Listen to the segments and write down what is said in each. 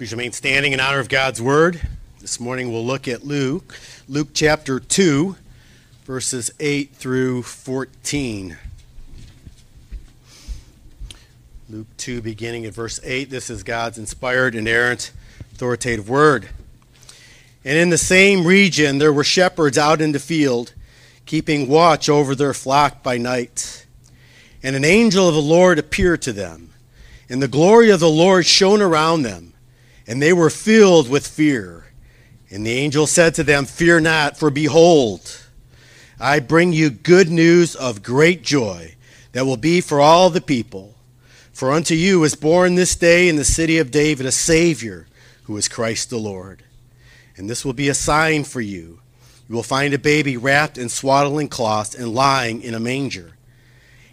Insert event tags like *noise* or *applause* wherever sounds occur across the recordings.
Please remain standing in honor of God's word. This morning we'll look at Luke, Luke chapter 2, verses 8 through 14. Luke 2, beginning at verse 8. This is God's inspired, inerrant, authoritative word. And in the same region there were shepherds out in the field, keeping watch over their flock by night. And an angel of the Lord appeared to them, and the glory of the Lord shone around them and they were filled with fear. And the angel said to them, Fear not, for behold, I bring you good news of great joy that will be for all the people. For unto you is born this day in the city of David a Savior, who is Christ the Lord. And this will be a sign for you. You will find a baby wrapped in swaddling cloths and lying in a manger.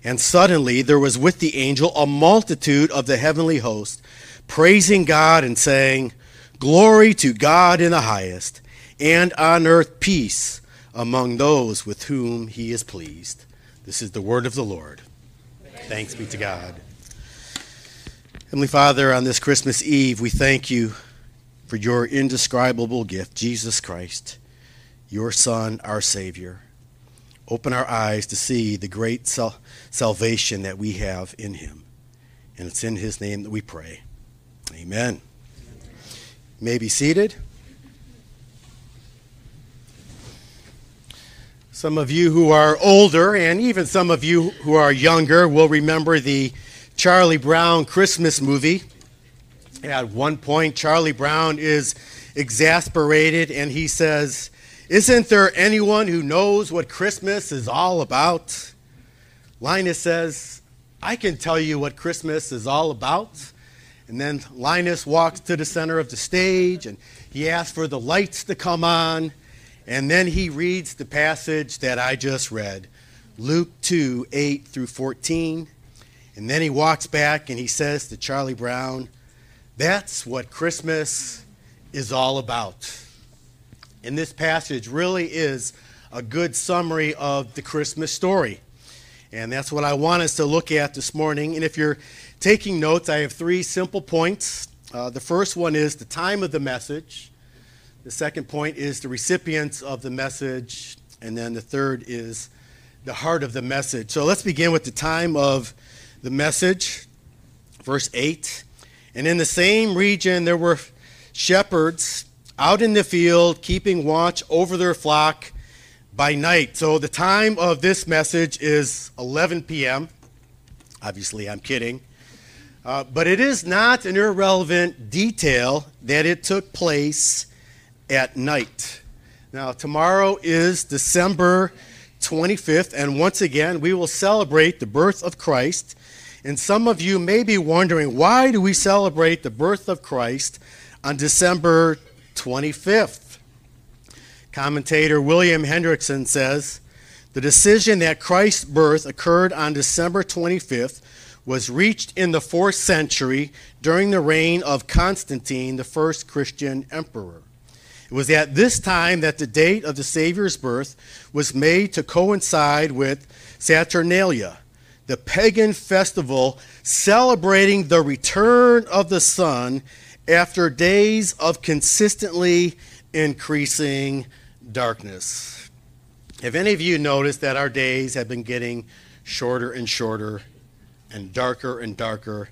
And suddenly there was with the angel a multitude of the heavenly host praising God and saying, Glory to God in the highest, and on earth peace among those with whom he is pleased. This is the word of the Lord. Thanks be to God. Heavenly Father, on this Christmas Eve, we thank you for your indescribable gift, Jesus Christ, your Son, our Savior. Open our eyes to see the great sal- salvation that we have in him. And it's in his name that we pray. Amen. You may be seated. Some of you who are older, and even some of you who are younger, will remember the Charlie Brown Christmas movie. At one point, Charlie Brown is exasperated and he says, Isn't there anyone who knows what Christmas is all about? Linus says, I can tell you what Christmas is all about. And then Linus walks to the center of the stage and he asks for the lights to come on. And then he reads the passage that I just read Luke 2 8 through 14. And then he walks back and he says to Charlie Brown, That's what Christmas is all about. And this passage really is a good summary of the Christmas story. And that's what I want us to look at this morning. And if you're taking notes, I have three simple points. Uh, the first one is the time of the message. The second point is the recipients of the message. And then the third is the heart of the message. So let's begin with the time of the message. Verse 8. And in the same region there were shepherds out in the field, keeping watch over their flock by night. So the time of this message is 11 p.m. Obviously, I'm kidding. Uh, but it is not an irrelevant detail that it took place at night. Now, tomorrow is December 25th, and once again, we will celebrate the birth of Christ. And some of you may be wondering why do we celebrate the birth of Christ on December 25th? Commentator William Hendriksen says the decision that Christ's birth occurred on December 25th was reached in the fourth century during the reign of Constantine, the first Christian emperor. It was at this time that the date of the Savior's birth was made to coincide with Saturnalia, the pagan festival celebrating the return of the sun after days of consistently increasing darkness. Have any of you noticed that our days have been getting shorter and shorter and darker and darker?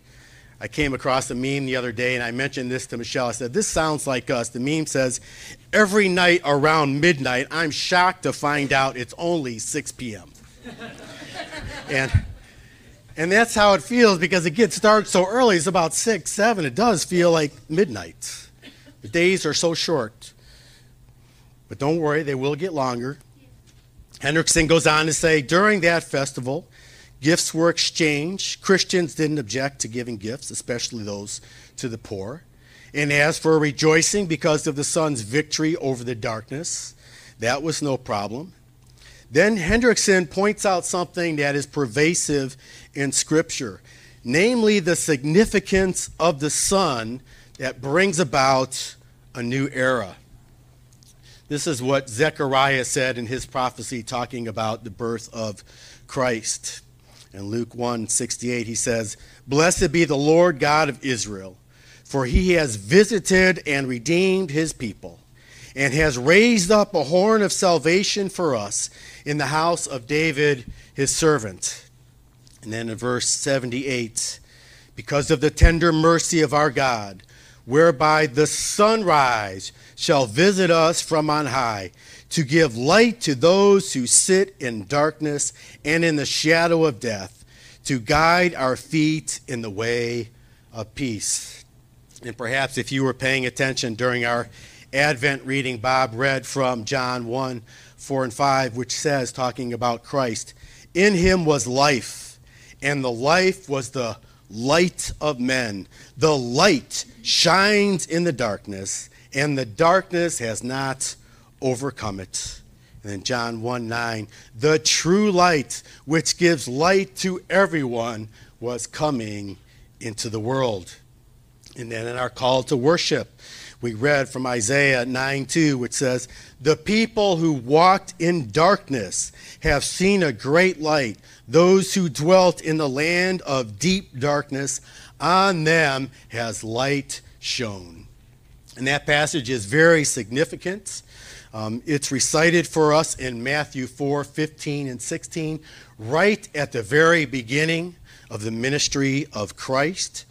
I came across a meme the other day and I mentioned this to Michelle. I said, This sounds like us. The meme says, Every night around midnight, I'm shocked to find out it's only 6 p.m. *laughs* and, and that's how it feels because it gets dark so early. It's about 6, 7. It does feel like midnight. The days are so short. But don't worry, they will get longer. Hendriksen goes on to say during that festival, gifts were exchanged. Christians didn't object to giving gifts, especially those to the poor. And as for rejoicing because of the sun's victory over the darkness, that was no problem. Then Hendriksen points out something that is pervasive in Scripture, namely the significance of the sun that brings about a new era. This is what Zechariah said in his prophecy talking about the birth of Christ. In Luke 1 68, he says, Blessed be the Lord God of Israel, for he has visited and redeemed his people, and has raised up a horn of salvation for us in the house of David his servant. And then in verse 78, because of the tender mercy of our God, whereby the sunrise shall visit us from on high, to give light to those who sit in darkness and in the shadow of death, to guide our feet in the way of peace. And perhaps if you were paying attention during our Advent reading, Bob read from John 1 4 and 5, which says, talking about Christ, In him was life, and the life was the light of men. The light shines in the darkness, and the darkness has not overcome it. And then John 1 9, the true light, which gives light to everyone, was coming into the world. And then in our call to worship, we read from Isaiah 9 2, which says, The people who walked in darkness have seen a great light. Those who dwelt in the land of deep darkness, on them has light shone. And that passage is very significant. Um, it's recited for us in Matthew 4 15 and 16, right at the very beginning of the ministry of Christ,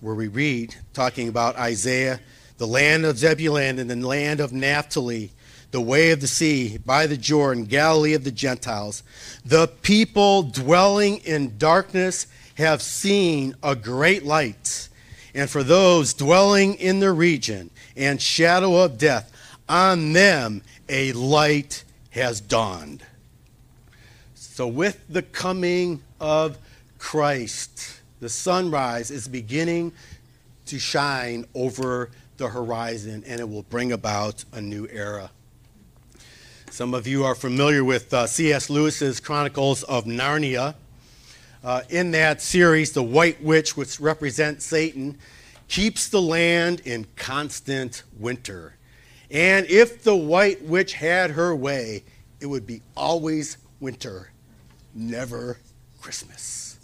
where we read, talking about Isaiah, the land of Zebulun and the land of Naphtali, the way of the sea, by the Jordan, Galilee of the Gentiles. The people dwelling in darkness have seen a great light. And for those dwelling in the region and shadow of death, on them a light has dawned. So, with the coming of Christ, the sunrise is beginning to shine over the horizon and it will bring about a new era. Some of you are familiar with uh, C.S. Lewis's Chronicles of Narnia. Uh, in that series, the White Witch, which represents Satan, keeps the land in constant winter. And if the White Witch had her way, it would be always winter, never Christmas.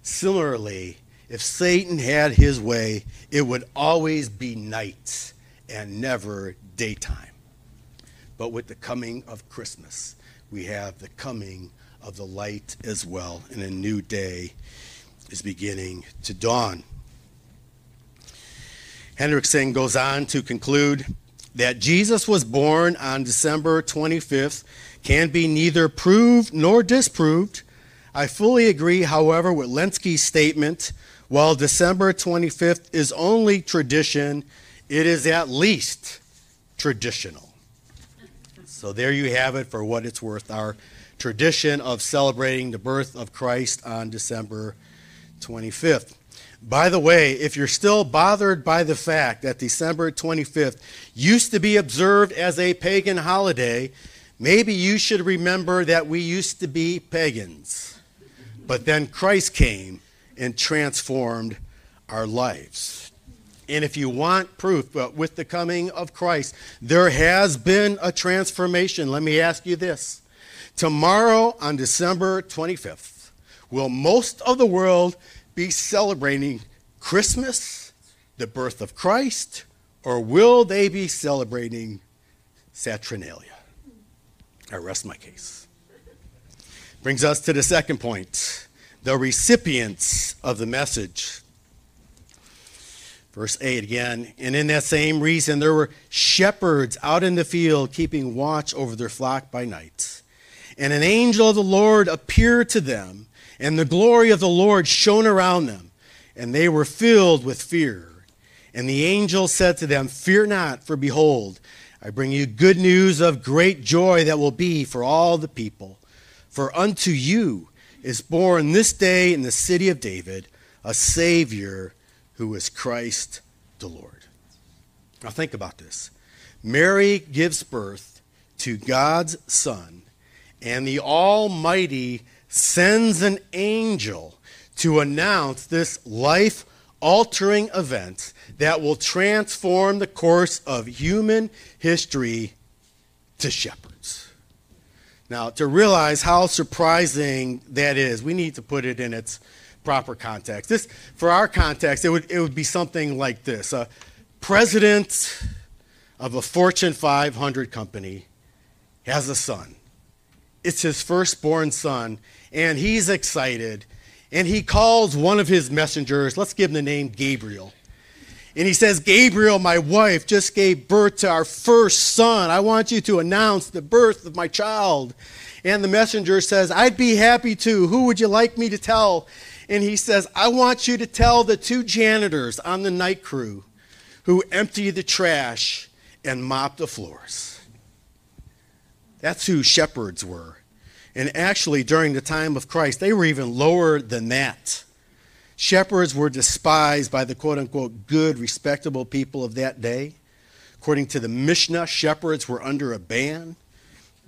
Similarly, if Satan had his way, it would always be night and never daytime. But with the coming of Christmas, we have the coming of the light as well, and a new day is beginning to dawn. Hendriksen goes on to conclude that Jesus was born on December 25th can be neither proved nor disproved. I fully agree, however, with Lenski's statement while December 25th is only tradition, it is at least traditional. So there you have it for what it's worth our tradition of celebrating the birth of Christ on December 25th. By the way, if you're still bothered by the fact that December 25th used to be observed as a pagan holiday, maybe you should remember that we used to be pagans. But then Christ came and transformed our lives. And if you want proof, with the coming of Christ, there has been a transformation. Let me ask you this. Tomorrow, on December 25th, will most of the world be celebrating Christmas, the birth of Christ, or will they be celebrating Saturnalia? I rest my case. Brings us to the second point the recipients of the message. Verse 8 again, and in that same reason, there were shepherds out in the field keeping watch over their flock by night. And an angel of the Lord appeared to them, and the glory of the Lord shone around them, and they were filled with fear. And the angel said to them, Fear not, for behold, I bring you good news of great joy that will be for all the people. For unto you, is born this day in the city of David a Savior who is Christ the Lord. Now, think about this. Mary gives birth to God's Son, and the Almighty sends an angel to announce this life altering event that will transform the course of human history to shepherds. Now, to realize how surprising that is, we need to put it in its proper context. This, for our context, it would, it would be something like this A president of a Fortune 500 company has a son. It's his firstborn son, and he's excited. And he calls one of his messengers, let's give him the name Gabriel. And he says, Gabriel, my wife, just gave birth to our first son. I want you to announce the birth of my child. And the messenger says, I'd be happy to. Who would you like me to tell? And he says, I want you to tell the two janitors on the night crew who empty the trash and mop the floors. That's who shepherds were. And actually, during the time of Christ, they were even lower than that. Shepherds were despised by the quote unquote good, respectable people of that day. According to the Mishnah, shepherds were under a ban.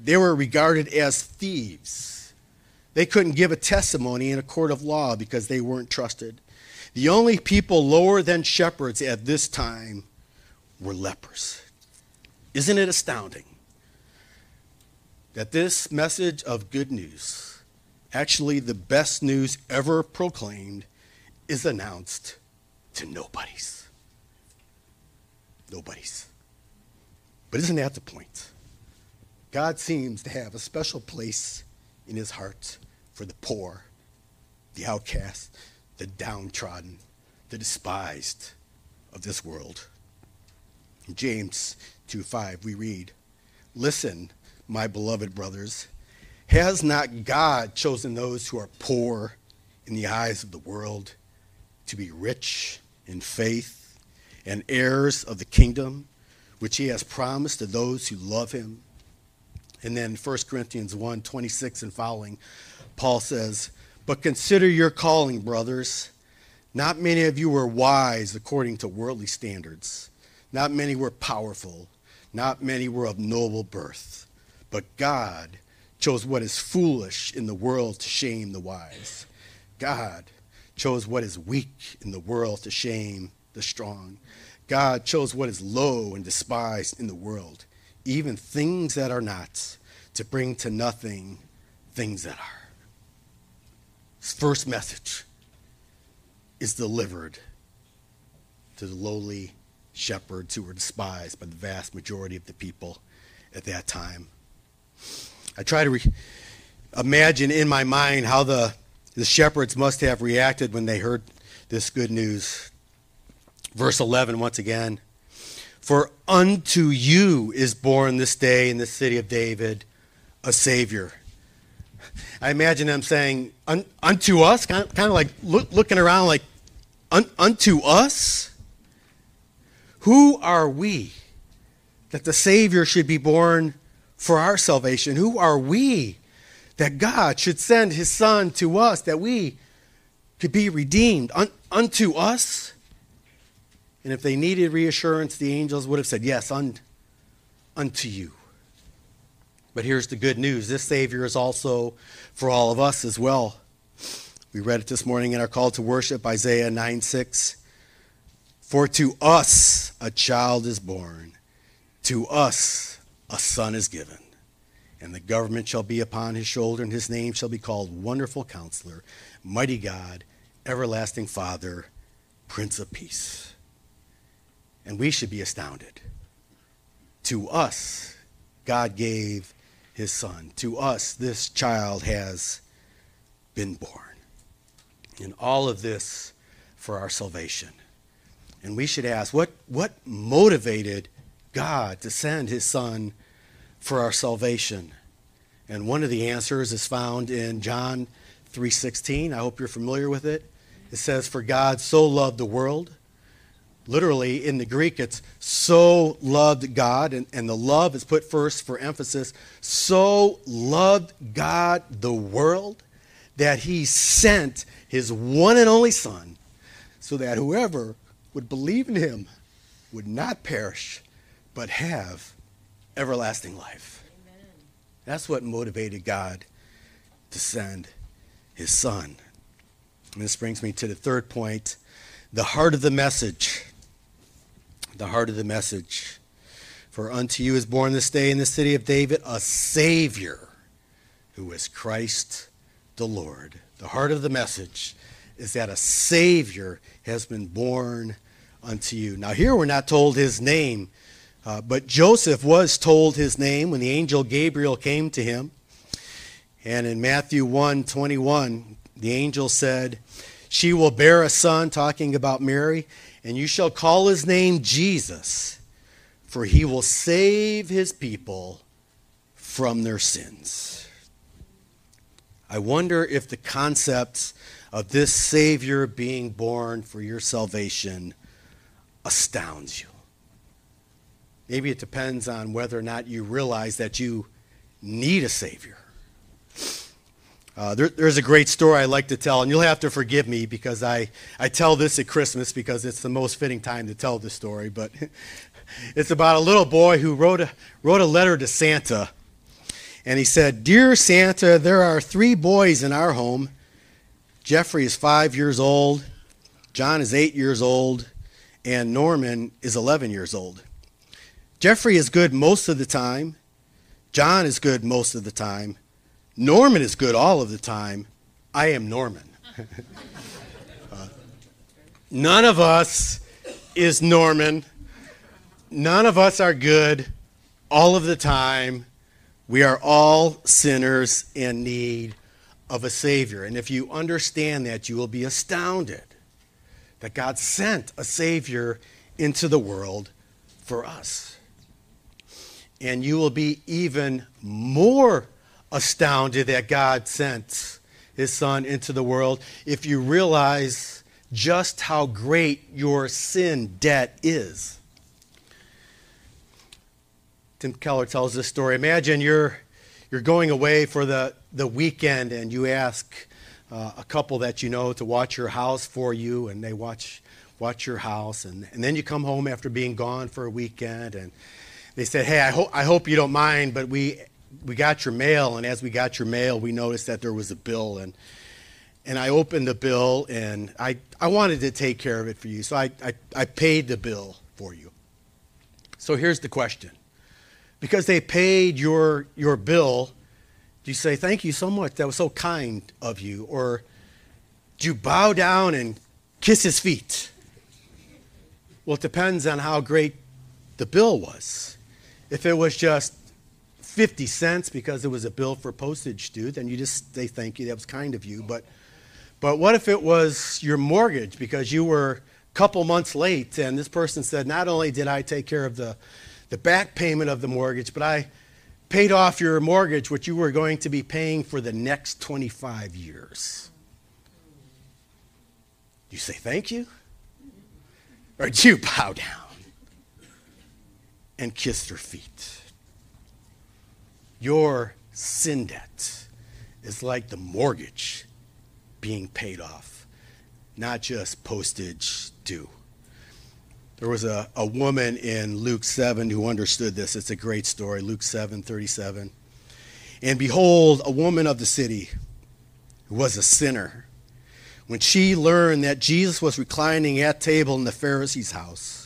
They were regarded as thieves. They couldn't give a testimony in a court of law because they weren't trusted. The only people lower than shepherds at this time were lepers. Isn't it astounding that this message of good news, actually the best news ever proclaimed, is announced to nobodies. Nobodies. But isn't that the point? God seems to have a special place in his heart for the poor, the outcast, the downtrodden, the despised of this world. In James 2 5, we read, Listen, my beloved brothers, has not God chosen those who are poor in the eyes of the world? to be rich in faith and heirs of the kingdom which he has promised to those who love him. And then 1 Corinthians 1 26 and following, Paul says, But consider your calling, brothers. Not many of you were wise according to worldly standards. Not many were powerful. Not many were of noble birth. But God chose what is foolish in the world to shame the wise. God chose what is weak in the world to shame the strong. God chose what is low and despised in the world, even things that are not, to bring to nothing things that are. His first message is delivered to the lowly shepherds who were despised by the vast majority of the people at that time. I try to re- imagine in my mind how the the shepherds must have reacted when they heard this good news. Verse 11, once again For unto you is born this day in the city of David a Savior. I imagine them saying, Unto us? Kind of, kind of like look, looking around like, Unto us? Who are we that the Savior should be born for our salvation? Who are we that God should send his Son to us, that we could be redeemed un- unto us. And if they needed reassurance, the angels would have said, Yes, un- unto you. But here's the good news this Savior is also for all of us as well. We read it this morning in our call to worship, Isaiah 9 6. For to us a child is born, to us a son is given and the government shall be upon his shoulder, and his name shall be called Wonderful Counselor, Mighty God, Everlasting Father, Prince of Peace. And we should be astounded. To us, God gave his son. To us, this child has been born. And all of this for our salvation. And we should ask what, what motivated God to send his son for our salvation? And one of the answers is found in John 3:16. I hope you're familiar with it. It says for God so loved the world. Literally in the Greek it's so loved God and, and the love is put first for emphasis. So loved God the world that he sent his one and only son so that whoever would believe in him would not perish but have everlasting life. Amen. That's what motivated God to send his son. And this brings me to the third point the heart of the message. The heart of the message. For unto you is born this day in the city of David a Savior who is Christ the Lord. The heart of the message is that a Savior has been born unto you. Now, here we're not told his name, uh, but Joseph was told his name when the angel Gabriel came to him. And in Matthew 1 21, the angel said, She will bear a son, talking about Mary, and you shall call his name Jesus, for he will save his people from their sins. I wonder if the concepts of this Savior being born for your salvation astounds you. Maybe it depends on whether or not you realize that you need a Savior. Uh, there, there's a great story I like to tell, and you'll have to forgive me because I, I tell this at Christmas because it's the most fitting time to tell this story. But *laughs* it's about a little boy who wrote a, wrote a letter to Santa. And he said, Dear Santa, there are three boys in our home. Jeffrey is five years old, John is eight years old, and Norman is 11 years old. Jeffrey is good most of the time. John is good most of the time. Norman is good all of the time. I am Norman. *laughs* uh, none of us is Norman. None of us are good all of the time. We are all sinners in need of a Savior. And if you understand that, you will be astounded that God sent a Savior into the world for us. And you will be even more astounded that God sent his son into the world if you realize just how great your sin debt is. Tim Keller tells this story. Imagine you're, you're going away for the, the weekend and you ask uh, a couple that you know to watch your house for you, and they watch, watch your house. And, and then you come home after being gone for a weekend and they said, Hey, I, I hope you don't mind, but we we got your mail, and as we got your mail, we noticed that there was a bill, and and I opened the bill, and I I wanted to take care of it for you, so I I, I paid the bill for you. So here's the question: because they paid your your bill, do you say thank you so much? That was so kind of you, or do you bow down and kiss his feet? Well, it depends on how great the bill was. If it was just 50 cents because it was a bill for postage due, then you just say thank you. That was kind of you. But, but what if it was your mortgage because you were a couple months late and this person said, not only did I take care of the, the back payment of the mortgage, but I paid off your mortgage, which you were going to be paying for the next 25 years. You say thank you? Or do you bow down and kissed her feet? Your sin debt is like the mortgage being paid off, not just postage due. There was a, a woman in Luke 7 who understood this. It's a great story. Luke 7 37. And behold, a woman of the city who was a sinner, when she learned that Jesus was reclining at table in the Pharisee's house,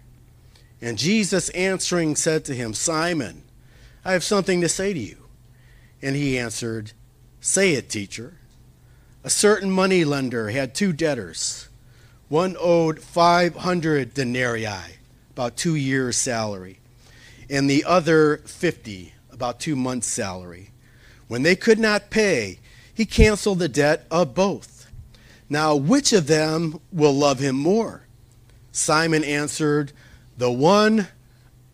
And Jesus answering said to him, Simon, I have something to say to you. And he answered, Say it, teacher. A certain money lender had two debtors. One owed 500 denarii, about two years' salary, and the other 50, about two months' salary. When they could not pay, he canceled the debt of both. Now, which of them will love him more? Simon answered, The one,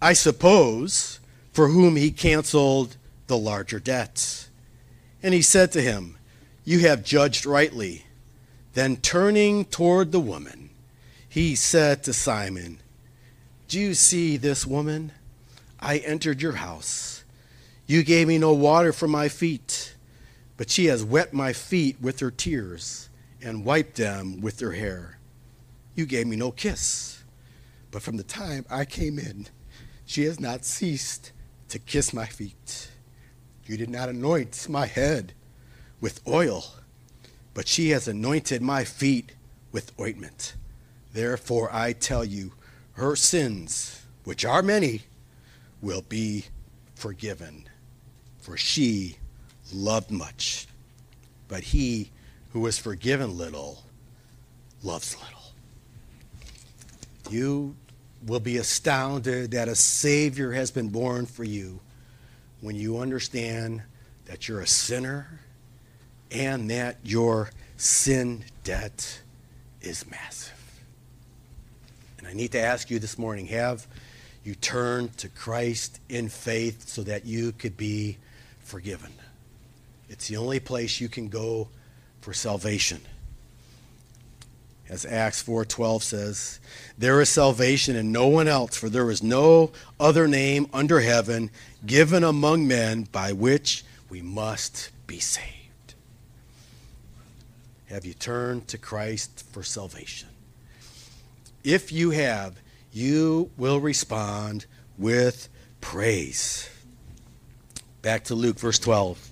I suppose for whom he canceled the larger debts. And he said to him, You have judged rightly. Then turning toward the woman, he said to Simon, Do you see this woman? I entered your house. You gave me no water for my feet, but she has wet my feet with her tears and wiped them with her hair. You gave me no kiss, but from the time I came in, she has not ceased to kiss my feet. You did not anoint my head with oil, but she has anointed my feet with ointment. Therefore, I tell you, her sins, which are many, will be forgiven, for she loved much. But he who was forgiven little loves little. You will be astounded that a Savior has been born for you when you understand that you're a sinner and that your sin debt is massive. And I need to ask you this morning have you turned to Christ in faith so that you could be forgiven? It's the only place you can go for salvation. As Acts 4:12 says, there is salvation in no one else, for there is no other name under heaven given among men by which we must be saved. Have you turned to Christ for salvation? If you have, you will respond with praise. Back to Luke, verse 12.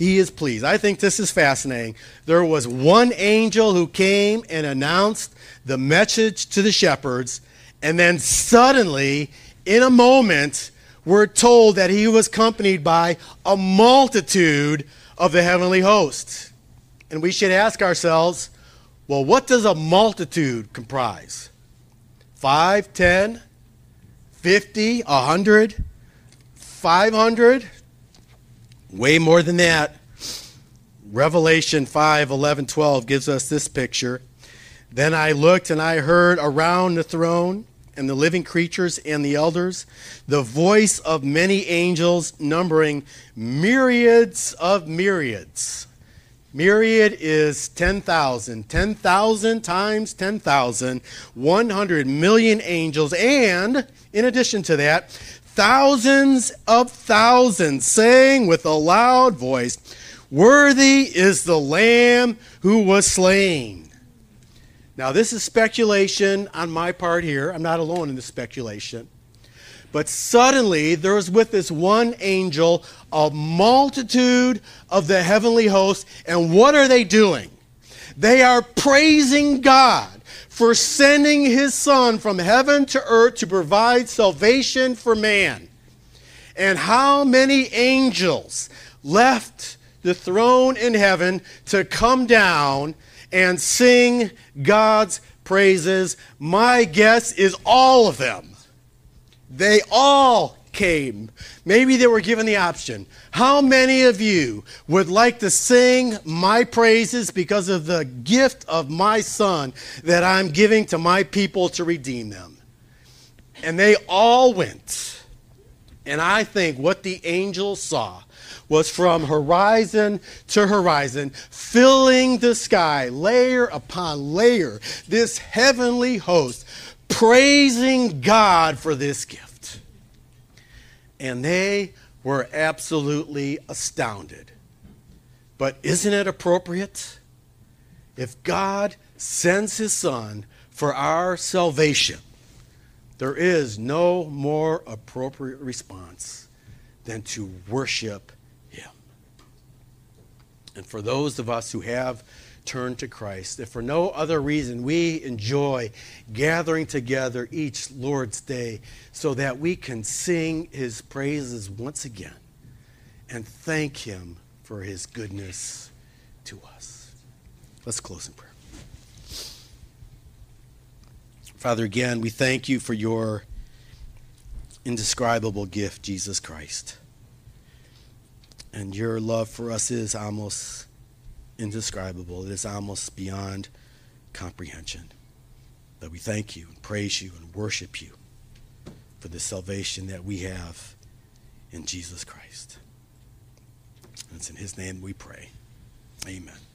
he is pleased. I think this is fascinating. There was one angel who came and announced the message to the shepherds, and then suddenly, in a moment, we're told that he was accompanied by a multitude of the heavenly hosts. And we should ask ourselves, well, what does a multitude comprise? Five, ten, fifty, a hundred, five hundred? Way more than that. Revelation 5 11, 12 gives us this picture. Then I looked and I heard around the throne and the living creatures and the elders the voice of many angels, numbering myriads of myriads Myriad is 10,000. 10,000 times 10,000, 100 million angels. And in addition to that, thousands of thousands saying with a loud voice, Worthy is the Lamb who was slain. Now, this is speculation on my part here. I'm not alone in this speculation. But suddenly there was with this one angel a multitude of the heavenly hosts. And what are they doing? They are praising God for sending his son from heaven to earth to provide salvation for man. And how many angels left the throne in heaven to come down and sing God's praises? My guess is all of them. They all came. Maybe they were given the option. How many of you would like to sing my praises because of the gift of my son that I'm giving to my people to redeem them? And they all went. And I think what the angels saw was from horizon to horizon, filling the sky, layer upon layer, this heavenly host praising God for this gift. And they were absolutely astounded. But isn't it appropriate? If God sends his son for our salvation, there is no more appropriate response than to worship him. And for those of us who have turn to Christ. If for no other reason, we enjoy gathering together each Lord's Day so that we can sing his praises once again and thank him for his goodness to us. Let's close in prayer. Father, again, we thank you for your indescribable gift, Jesus Christ. And your love for us is almost indescribable. It is almost beyond comprehension. But we thank you and praise you and worship you for the salvation that we have in Jesus Christ. And it's in his name we pray. Amen.